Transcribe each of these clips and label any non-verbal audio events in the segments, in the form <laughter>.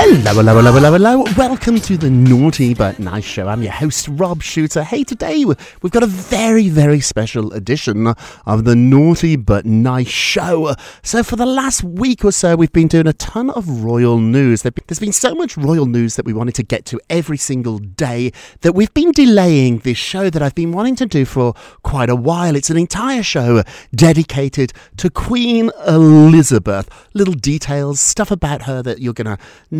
Hello, hello, hello, hello, hello. Welcome to the Naughty But Nice Show. I'm your host, Rob Shooter. Hey, today we've got a very, very special edition of the Naughty But Nice Show. So, for the last week or so, we've been doing a ton of royal news. There's been so much royal news that we wanted to get to every single day that we've been delaying this show that I've been wanting to do for quite a while. It's an entire show dedicated to Queen Elizabeth. Little details, stuff about her that you're going to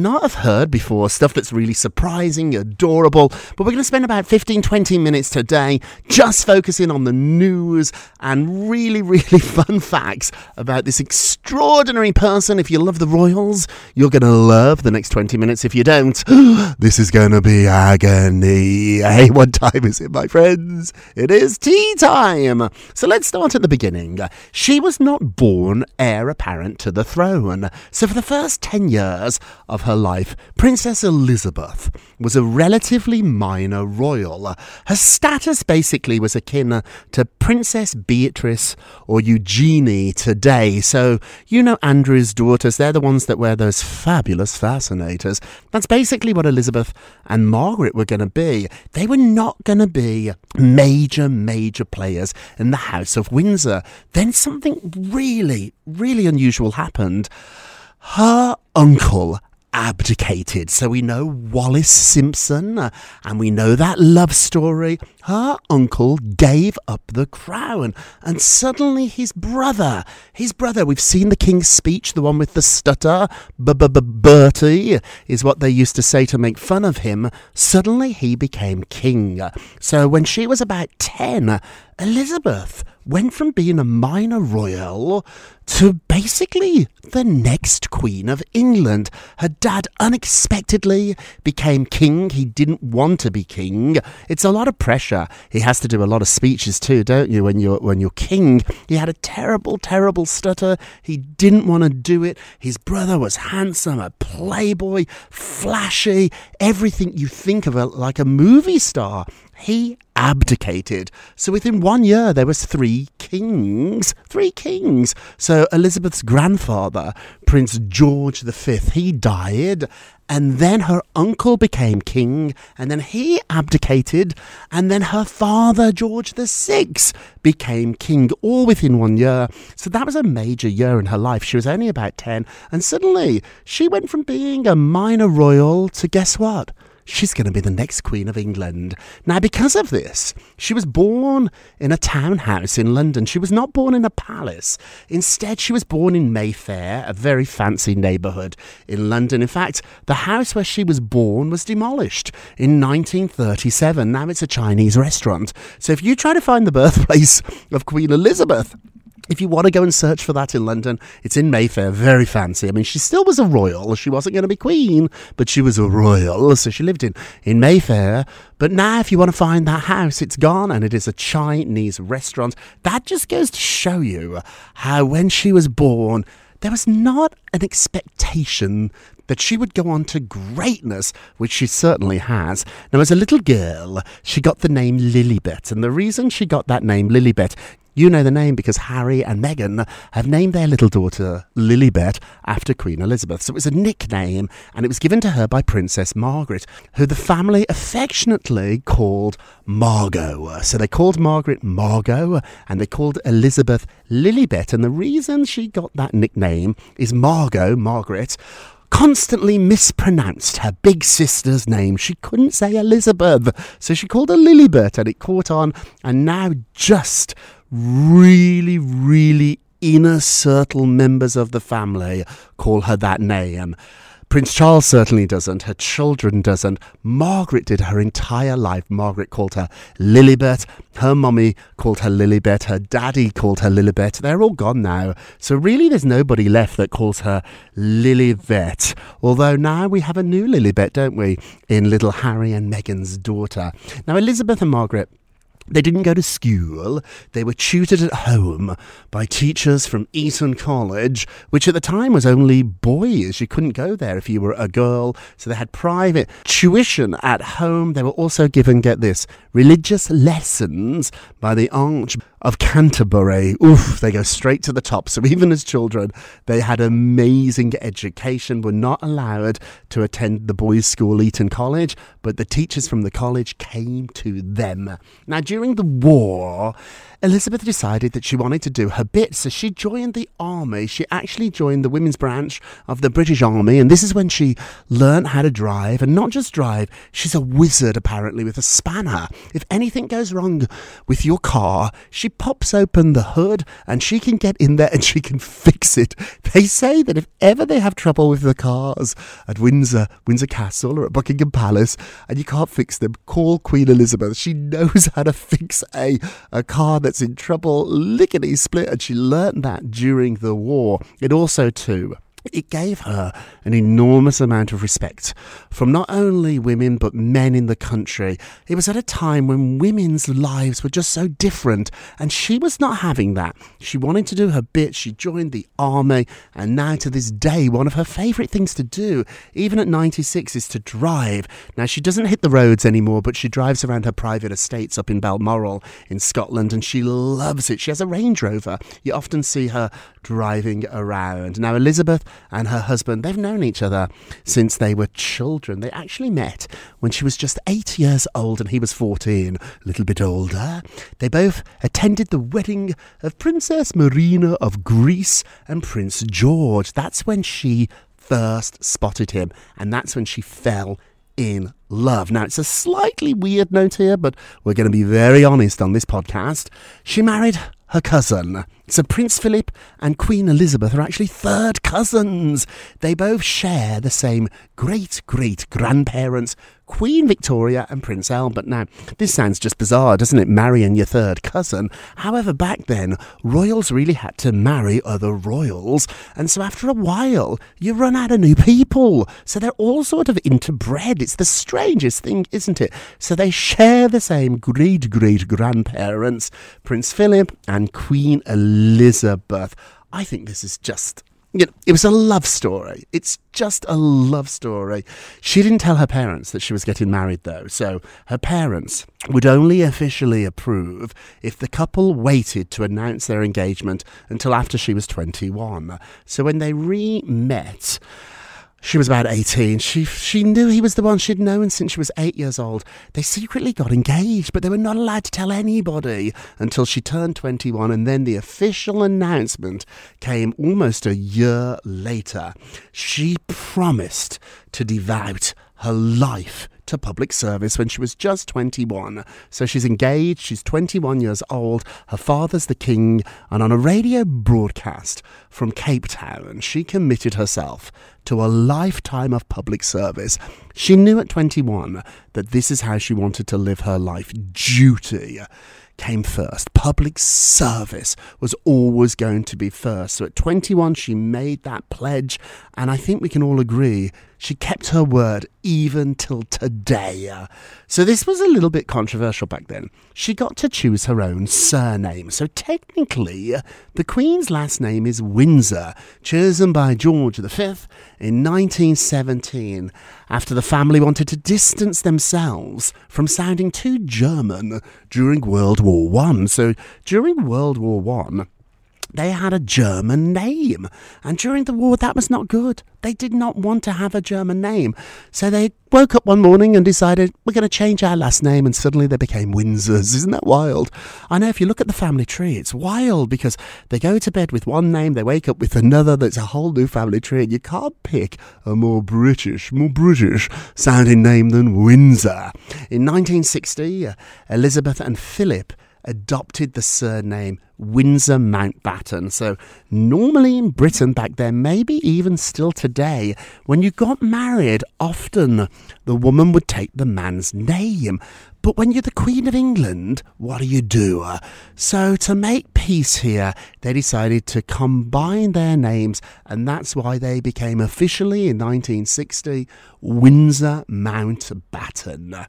not have heard before, stuff that's really surprising, adorable. But we're going to spend about 15, 20 minutes today just focusing on the news and really, <laughs> really fun facts about this extraordinary person. If you love the royals, you're going to love the next 20 minutes. If you don't, <gasps> this is going to be agony. Hey, <laughs> what time is it, my friends? It is tea time. So let's start at the beginning. She was not born heir apparent to the throne. So for the first 10 years of her life, Princess Elizabeth was a relatively minor royal. Her status basically was akin to Princess Beatrice or Eugenie today. So, you know Andrew's daughters, they're the ones that wear those fabulous fascinators. That's basically what Elizabeth and Margaret were going to be. They were not going to be major, major players in the House of Windsor. Then something really, really unusual happened. Her uncle abdicated. So we know Wallis Simpson, uh, and we know that love story. Her uncle gave up the crown, and suddenly his brother, his brother, we've seen the king's speech, the one with the stutter, Bertie, is what they used to say to make fun of him. Suddenly he became king. So when she was about 10, Elizabeth went from being a minor royal to basically the next Queen of England. Her dad unexpectedly became king. He didn't want to be king. It's a lot of pressure. He has to do a lot of speeches too, don't you? When you're when you're king, he had a terrible, terrible stutter. He didn't want to do it. His brother was handsome, a playboy, flashy, everything you think of a, like a movie star. He abdicated. So within one year, there was three kings. Three kings. So Elizabeth's grandfather, Prince George V, he died. And then her uncle became king, and then he abdicated, and then her father, George VI, became king, all within one year. So that was a major year in her life. She was only about 10, and suddenly she went from being a minor royal to guess what? She's going to be the next Queen of England. Now, because of this, she was born in a townhouse in London. She was not born in a palace. Instead, she was born in Mayfair, a very fancy neighbourhood in London. In fact, the house where she was born was demolished in 1937. Now it's a Chinese restaurant. So if you try to find the birthplace of Queen Elizabeth, if you want to go and search for that in London, it's in Mayfair, very fancy. I mean, she still was a royal. She wasn't going to be queen, but she was a royal. So she lived in, in Mayfair. But now, if you want to find that house, it's gone and it is a Chinese restaurant. That just goes to show you how when she was born, there was not an expectation that she would go on to greatness, which she certainly has. Now, as a little girl, she got the name Lilibet, and the reason she got that name Lilibet you know the name because Harry and Meghan have named their little daughter Lilibet after Queen Elizabeth. So it was a nickname and it was given to her by Princess Margaret, who the family affectionately called Margot. So they called Margaret Margot and they called Elizabeth Lilibet. And the reason she got that nickname is Margot, Margaret, constantly mispronounced her big sister's name. She couldn't say Elizabeth, so she called her Lilibet, and it caught on. And now, just really, really inner circle members of the family call her that name. Prince Charles certainly doesn't. Her children doesn't. Margaret did her entire life. Margaret called her Lilibet. Her mummy called her Lilibet. Her daddy called her Lilibet. They're all gone now. So really there's nobody left that calls her Lilibet. Although now we have a new Lilibet, don't we? In little Harry and Meghan's daughter. Now Elizabeth and Margaret they didn't go to school. They were tutored at home by teachers from Eton College, which at the time was only boys. You couldn't go there if you were a girl. So they had private tuition at home. They were also given, get this, religious lessons by the Arch of Canterbury. Oof, they go straight to the top. So even as children, they had amazing education, were not allowed to attend the boys' school, Eton College, but the teachers from the college came to them. Now, during the war, Elizabeth decided that she wanted to do her bit, so she joined the army. She actually joined the women's branch of the British Army, and this is when she learned how to drive, and not just drive, she's a wizard apparently with a spanner. If anything goes wrong with your car, she pops open the hood and she can get in there and she can <laughs> fix it. They say that if ever they have trouble with the cars at Windsor, Windsor Castle, or at Buckingham Palace, and you can't fix them, call Queen Elizabeth. She knows how to fix a, a car that's in trouble, lickety split, and she learnt that during the war. It also, too, it gave her an enormous amount of respect from not only women but men in the country. It was at a time when women's lives were just so different, and she was not having that. She wanted to do her bit, she joined the army, and now to this day, one of her favourite things to do, even at 96, is to drive. Now, she doesn't hit the roads anymore, but she drives around her private estates up in Balmoral in Scotland, and she loves it. She has a Range Rover. You often see her driving around. Now, Elizabeth and her husband, they've known each other since they were children. They actually met when she was just eight years old and he was 14, a little bit older. They both attended the wedding of Princess Marina of Greece and Prince George. That's when she first spotted him, and that's when she fell in love. Now, it's a slightly weird note here, but we're going to be very honest on this podcast. She married her cousin. So Prince Philip and Queen Elizabeth are actually third cousins. They both share the same great great grandparents Queen Victoria and Prince Albert. Now, this sounds just bizarre, doesn't it? Marrying your third cousin. However, back then, royals really had to marry other royals, and so after a while, you run out of new people. So they're all sort of interbred. It's the strangest thing, isn't it? So they share the same great great grandparents, Prince Philip and Queen Elizabeth. I think this is just you know, it was a love story. It's just a love story. She didn't tell her parents that she was getting married, though, so her parents would only officially approve if the couple waited to announce their engagement until after she was 21. So when they re met, she was about 18. She she knew he was the one she'd known since she was eight years old. They secretly got engaged, but they were not allowed to tell anybody until she turned 21. And then the official announcement came almost a year later. She promised to devote her life to public service when she was just 21. So she's engaged, she's 21 years old, her father's the king, and on a radio broadcast from Cape Town, she committed herself to a lifetime of public service. She knew at 21 that this is how she wanted to live her life. Duty came first. Public service was always going to be first. So at 21, she made that pledge, and I think we can all agree she kept her word even till today. So this was a little bit controversial back then. She got to choose her own surname. So technically, the Queen's last name is Windsor, chosen by George V in 1917 after the family wanted to distance themselves from sounding too German during World War One. So during World War One, they had a German name. And during the war, that was not good. They did not want to have a German name. So they woke up one morning and decided, we're going to change our last name. And suddenly they became Windsors. <laughs> Isn't that wild? I know if you look at the family tree, it's wild because they go to bed with one name, they wake up with another. That's a whole new family tree. And you can't pick a more British, more British sounding name than Windsor. In 1960, uh, Elizabeth and Philip adopted the surname Windsor Mountbatten. So, normally in Britain back then, maybe even still today, when you got married, often the woman would take the man's name. But when you're the Queen of England, what do you do? So, to make peace here, they decided to combine their names, and that's why they became officially in 1960 Windsor Mountbatten.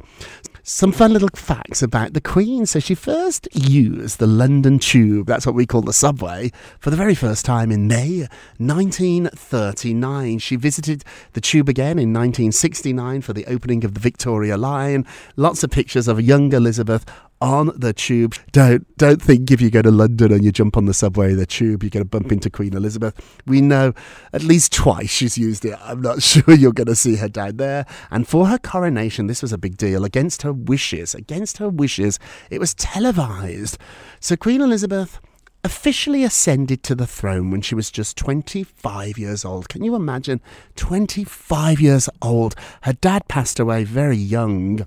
Some fun little facts about the Queen. So, she first used the London Tube, that's what we call the subway, for the very first time in May 1939. She visited the Tube again in 1969 for the opening of the Victoria Line. Lots of pictures of a young Elizabeth on the tube. Don't don't think if you go to London and you jump on the subway, the tube, you're going to bump mm. into Queen Elizabeth. We know at least twice she's used it. I'm not <laughs> sure you're going to see her down there. And for her coronation, this was a big deal. Against her wishes, against her wishes, it was televised. So Queen Elizabeth officially ascended to the throne when she was just 25 years old. Can you imagine? 25 years old. Her dad passed away very young.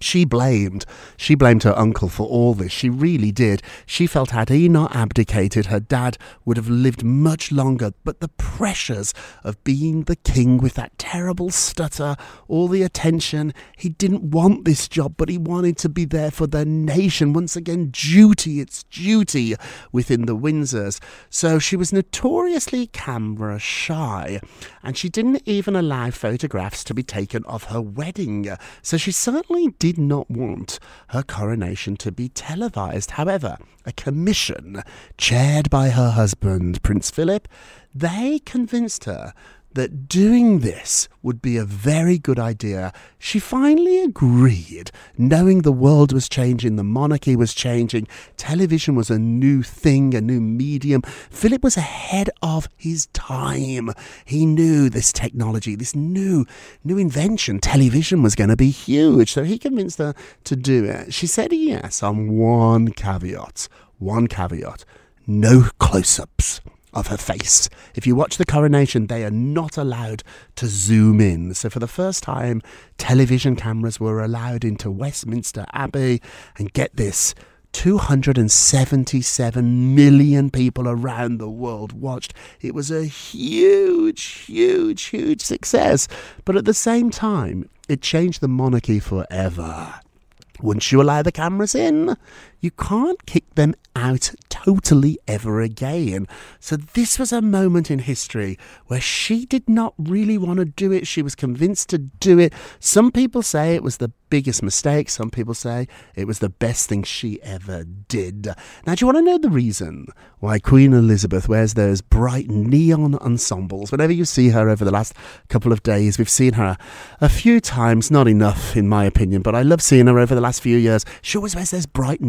She blamed, she blamed her uncle for all this. She really did. She felt had he not abdicated, her dad would have lived much longer. But the pressures of being the king with that terrible stutter, all the attention, he didn't want this job, but he wanted to be there for the nation. Once again, duty, it's duty within the Windsors. So she was notoriously camera shy, and she didn't even allow photographs to be taken of her wedding. So she certainly did not want her coronation to be televised. However, a commission chaired by her husband, Prince Philip, they convinced her that doing this would be a very good idea. She finally agreed, knowing the world was changing, the monarchy was changing, television was a new thing, a new medium. Philip was ahead of his time. He knew this technology, this new new invention, television was going to be huge. So he convinced her to do it. She said yes on one caveat. One caveat. No close-ups of her face. If you watch the coronation, they are not allowed to zoom in. So, for the first time, television cameras were allowed into Westminster Abbey. And get this 277 million people around the world watched. It was a huge, huge, huge success. But at the same time, it changed the monarchy forever. Once you allow the cameras in, you can't kick them out totally ever again. So this was a moment in history where she did not really want to do it. She was convinced to do it. Some people say it was the biggest mistake. Some people say it was the best thing she ever did. Now, do you want to know the reason why Queen Elizabeth wears those bright neon ensembles? Whenever you see her over the last couple of days, we've seen her a few times, not enough in my opinion, but I love seeing her over the last few years. She always wears those bright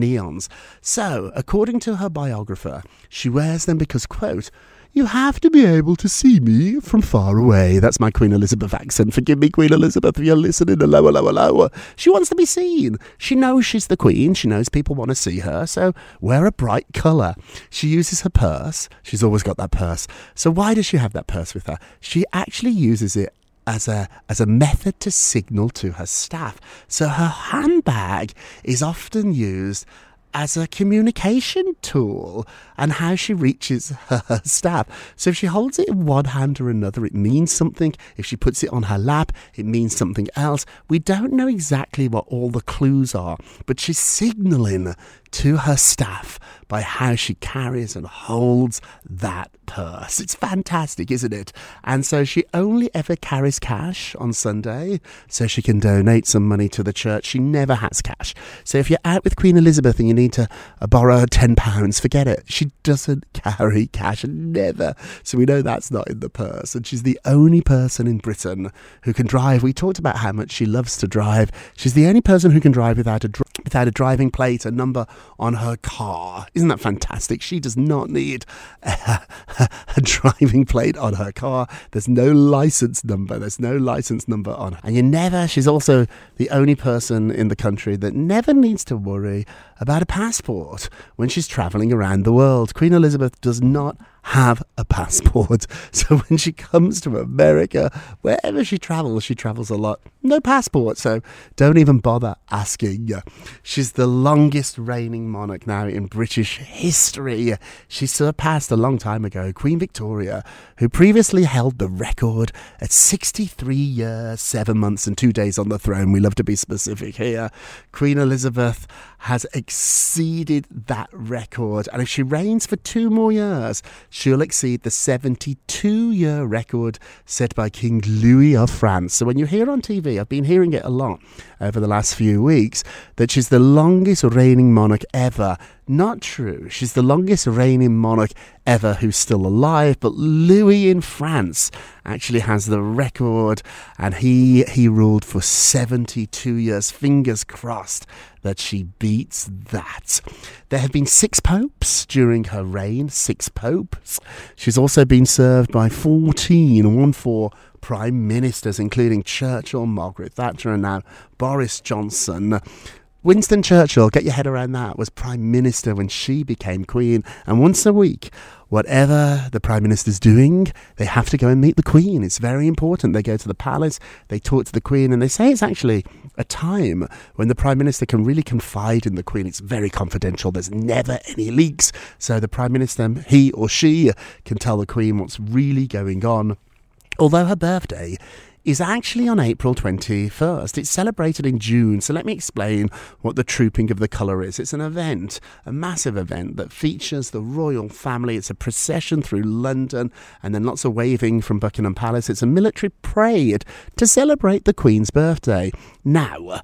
So, according to her biographer, she wears them because, quote, you have to be able to see me from far away. That's my Queen Elizabeth accent. Forgive me, Queen Elizabeth, if you're listening. Lower, lower, lower. She wants to be seen. She knows she's the Queen. She knows people want to see her. So wear a bright colour. She uses her purse. She's always got that purse. So why does she have that purse with her? She actually uses it as a as a method to signal to her staff. So her handbag is often used as a communication tool and how she reaches her staff. So if she holds it in one hand or another, it means something. If she puts it on her lap, it means something else. We don't know exactly what all the clues are, but she's signaling to her staff by how she carries and holds that purse. It's fantastic, isn't it? And so she only ever carries cash on Sunday so she can donate some money to the church. She never has cash. So if you're out with Queen Elizabeth and you need to uh, borrow £10, forget it. She doesn't <laughs> carry cash, never. So we know that's not in the purse. And she's the only person in Britain who can drive. We talked about how much she loves to drive. She's the only person who can drive without a, dr- without a driving plate, a number on her car. Isn't that fantastic? She does not need a, <laughs> a, driving plate on her car. There's no license number. There's no license number on her. And you never, she's also the only person in the country that never needs to worry about a passport when she's traveling around the world. Queen Elizabeth does not have a passport. <laughs> So when she comes to America, wherever she travels, she travels a lot, no passport. So don't even bother asking. She's the longest reigning monarch now in British history. She surpassed a long time ago Queen Victoria, who previously held the record at 63 years, 7 months, and 2 days on the throne. We love to be specific here. Queen Elizabeth has exceeded that record, and if she reigns for two more years, she'll exceed the 72 year record set by King Louis of France. So when you hear on TV, I've been hearing it a lot over the last few weeks, that she's the longest reigning monarch ever. Not true. She's the longest reigning monarch ever who's still alive, but Louis in France actually has the record and he he ruled for 72 years. Fingers crossed that she beats that. There have been six popes during her reign, six popes. She's also been served by 14, one for prime ministers, including Churchill, Margaret Thatcher, and now Boris Johnson. Winston Churchill, get your head around that, was Prime Minister when she became Queen. And once a week, whatever the Prime Minister's doing, they have to go and meet the Queen. It's very important. They go to the palace, they talk to the Queen, and they say it's actually a time when the Prime Minister can really confide in the Queen. It's very confidential, there's never any leaks. So the Prime Minister, he or she, can tell the Queen what's really going on. Although her birthday is actually on April 21st. It's celebrated in June, so let me explain what the Trooping of the Colour is. It's an event, a massive event that features the royal family. It's a procession through London and then lots of waving from Buckingham Palace. It's a military parade to celebrate the Queen's birthday. Now,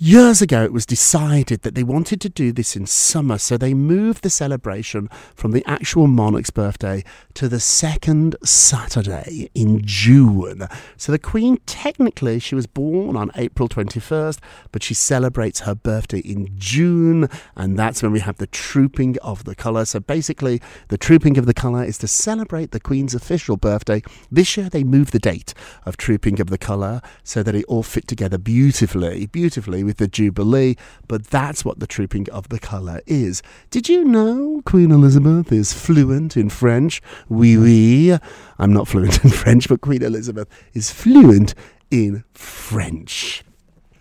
Years ago, it was decided that they wanted to do this in summer, so they moved the celebration from the actual monarch's birthday to the second Saturday in June. So the Queen, technically, she was born on April 21st, but she celebrates her birthday in June, and that's when we have the Trooping of the Colour. So basically, the Trooping of the Colour is to celebrate the Queen's official birthday. This year, they moved the date of Trooping of the Colour so that it all fit together beautifully, beautifully with the Jubilee, but that's what the Trooping of the Colour is. Did you know Queen Elizabeth is fluent in French? Oui, oui. I'm not fluent in <laughs> French, but Queen Elizabeth is fluent in French.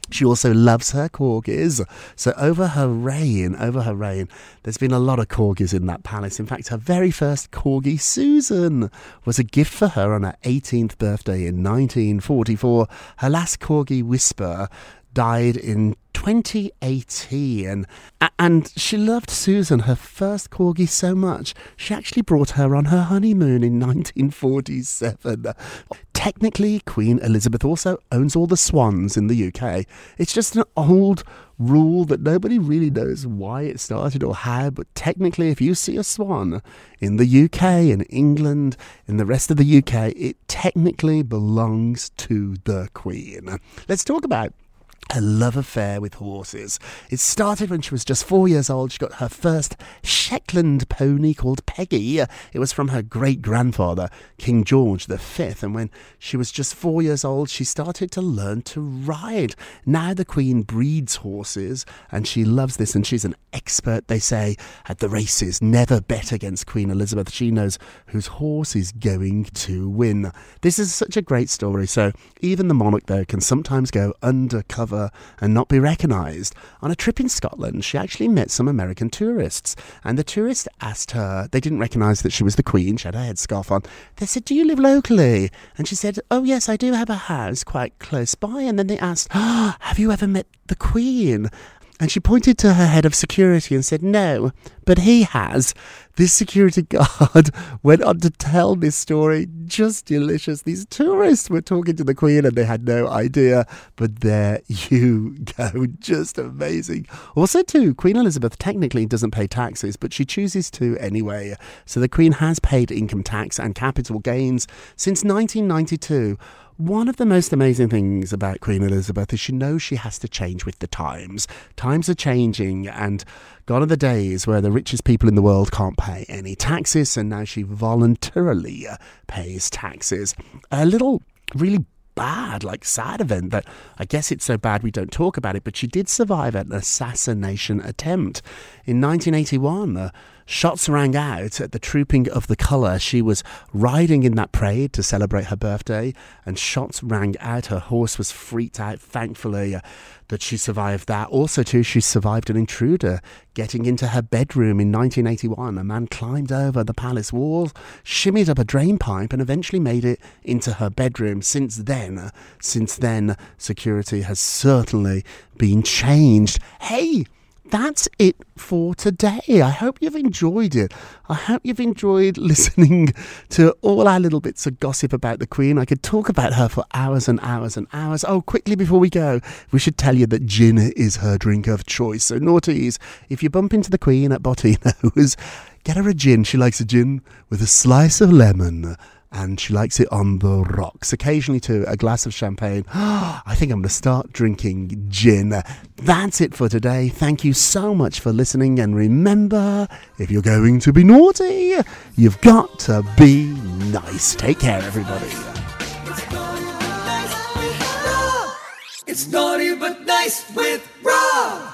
She also loves her corgis. So over her reign, over her reign, there's been a lot of corgis in that palace. In fact, her very first corgi, Susan, was a gift for her on her 18th birthday in 1944. Her last corgi, Whisper, died in 2018. And she loved Susan, her first corgi, so much, she actually brought her on her honeymoon in 1947. Technically, Queen Elizabeth also owns all the swans in the UK. It's just an old rule that nobody really knows why it started or how, but technically, if you see a swan in the UK, in England, in the rest of the UK, it technically belongs to the Queen. Let's talk about her love affair with horses. It started when she was just four years old. She got her first Shetland pony called Peggy. It was from her great grandfather, King George V. And when she was just four years old, she started to learn to ride. Now the Queen breeds horses and she loves this, and she's an expert, they say, at the races. Never bet against Queen Elizabeth. She knows whose horse is going to win. This is such a great story. So even the monarch, though, can sometimes go undercover and not be recognised. On a trip in Scotland, she actually met some American tourists, and the tourists asked her, they didn't recognise that she was the Queen, she had a headscarf on. They said, Do you live locally? And she said, Oh, yes, I do have a house quite close by. And then they asked, oh, <gasps> Have you ever met the Queen? And she pointed to her head of security and said, No, but he has. This security <laughs> guard went on to tell this story. Just delicious. These tourists were talking to the Queen and they had no idea. But there you <laughs> go. Just amazing. Also, too, Queen Elizabeth technically doesn't pay taxes, but she chooses to anyway. So the Queen has paid income tax and capital gains since 1992. One of the most amazing things about Queen Elizabeth is she knows she has to change with the times. Times are changing, and gone are the days where the richest people in the world can't pay any taxes, and now she voluntarily uh, pays taxes. A little, really bad, like sad event that I guess it's so bad we don't talk about it, but she did survive an assassination attempt. In 1981, uh, shots rang out at the Trooping of the Colour. She was riding in that parade to celebrate her birthday, and shots rang out. Her horse was freaked out, thankfully. Uh, that she survived that. Also, too, she survived an intruder getting into her bedroom in 1981. A man climbed over the palace walls, shimmied up a drain pipe, and eventually made it into her bedroom. Since then, uh, since then, security has certainly been changed. Hey, that's it for today. I hope you've enjoyed it. I hope you've enjoyed <laughs> listening to all our little bits of gossip about the Queen. I could talk about her for hours and hours and hours. Oh, quickly before we go, we should tell you that gin is her drink of choice. So, naughties, if you bump into the Queen at Bottino's, <laughs> get her a gin. She likes a gin with a slice of lemon and she likes it on the rocks. Occasionally, too, a glass of champagne. <gasps> I think I'm going to start drinking gin. That's it for today. Thank you so much for listening. And remember, if you're going to be naughty, you've got to be nice. Take care, everybody. It's naughty but nice with Rob.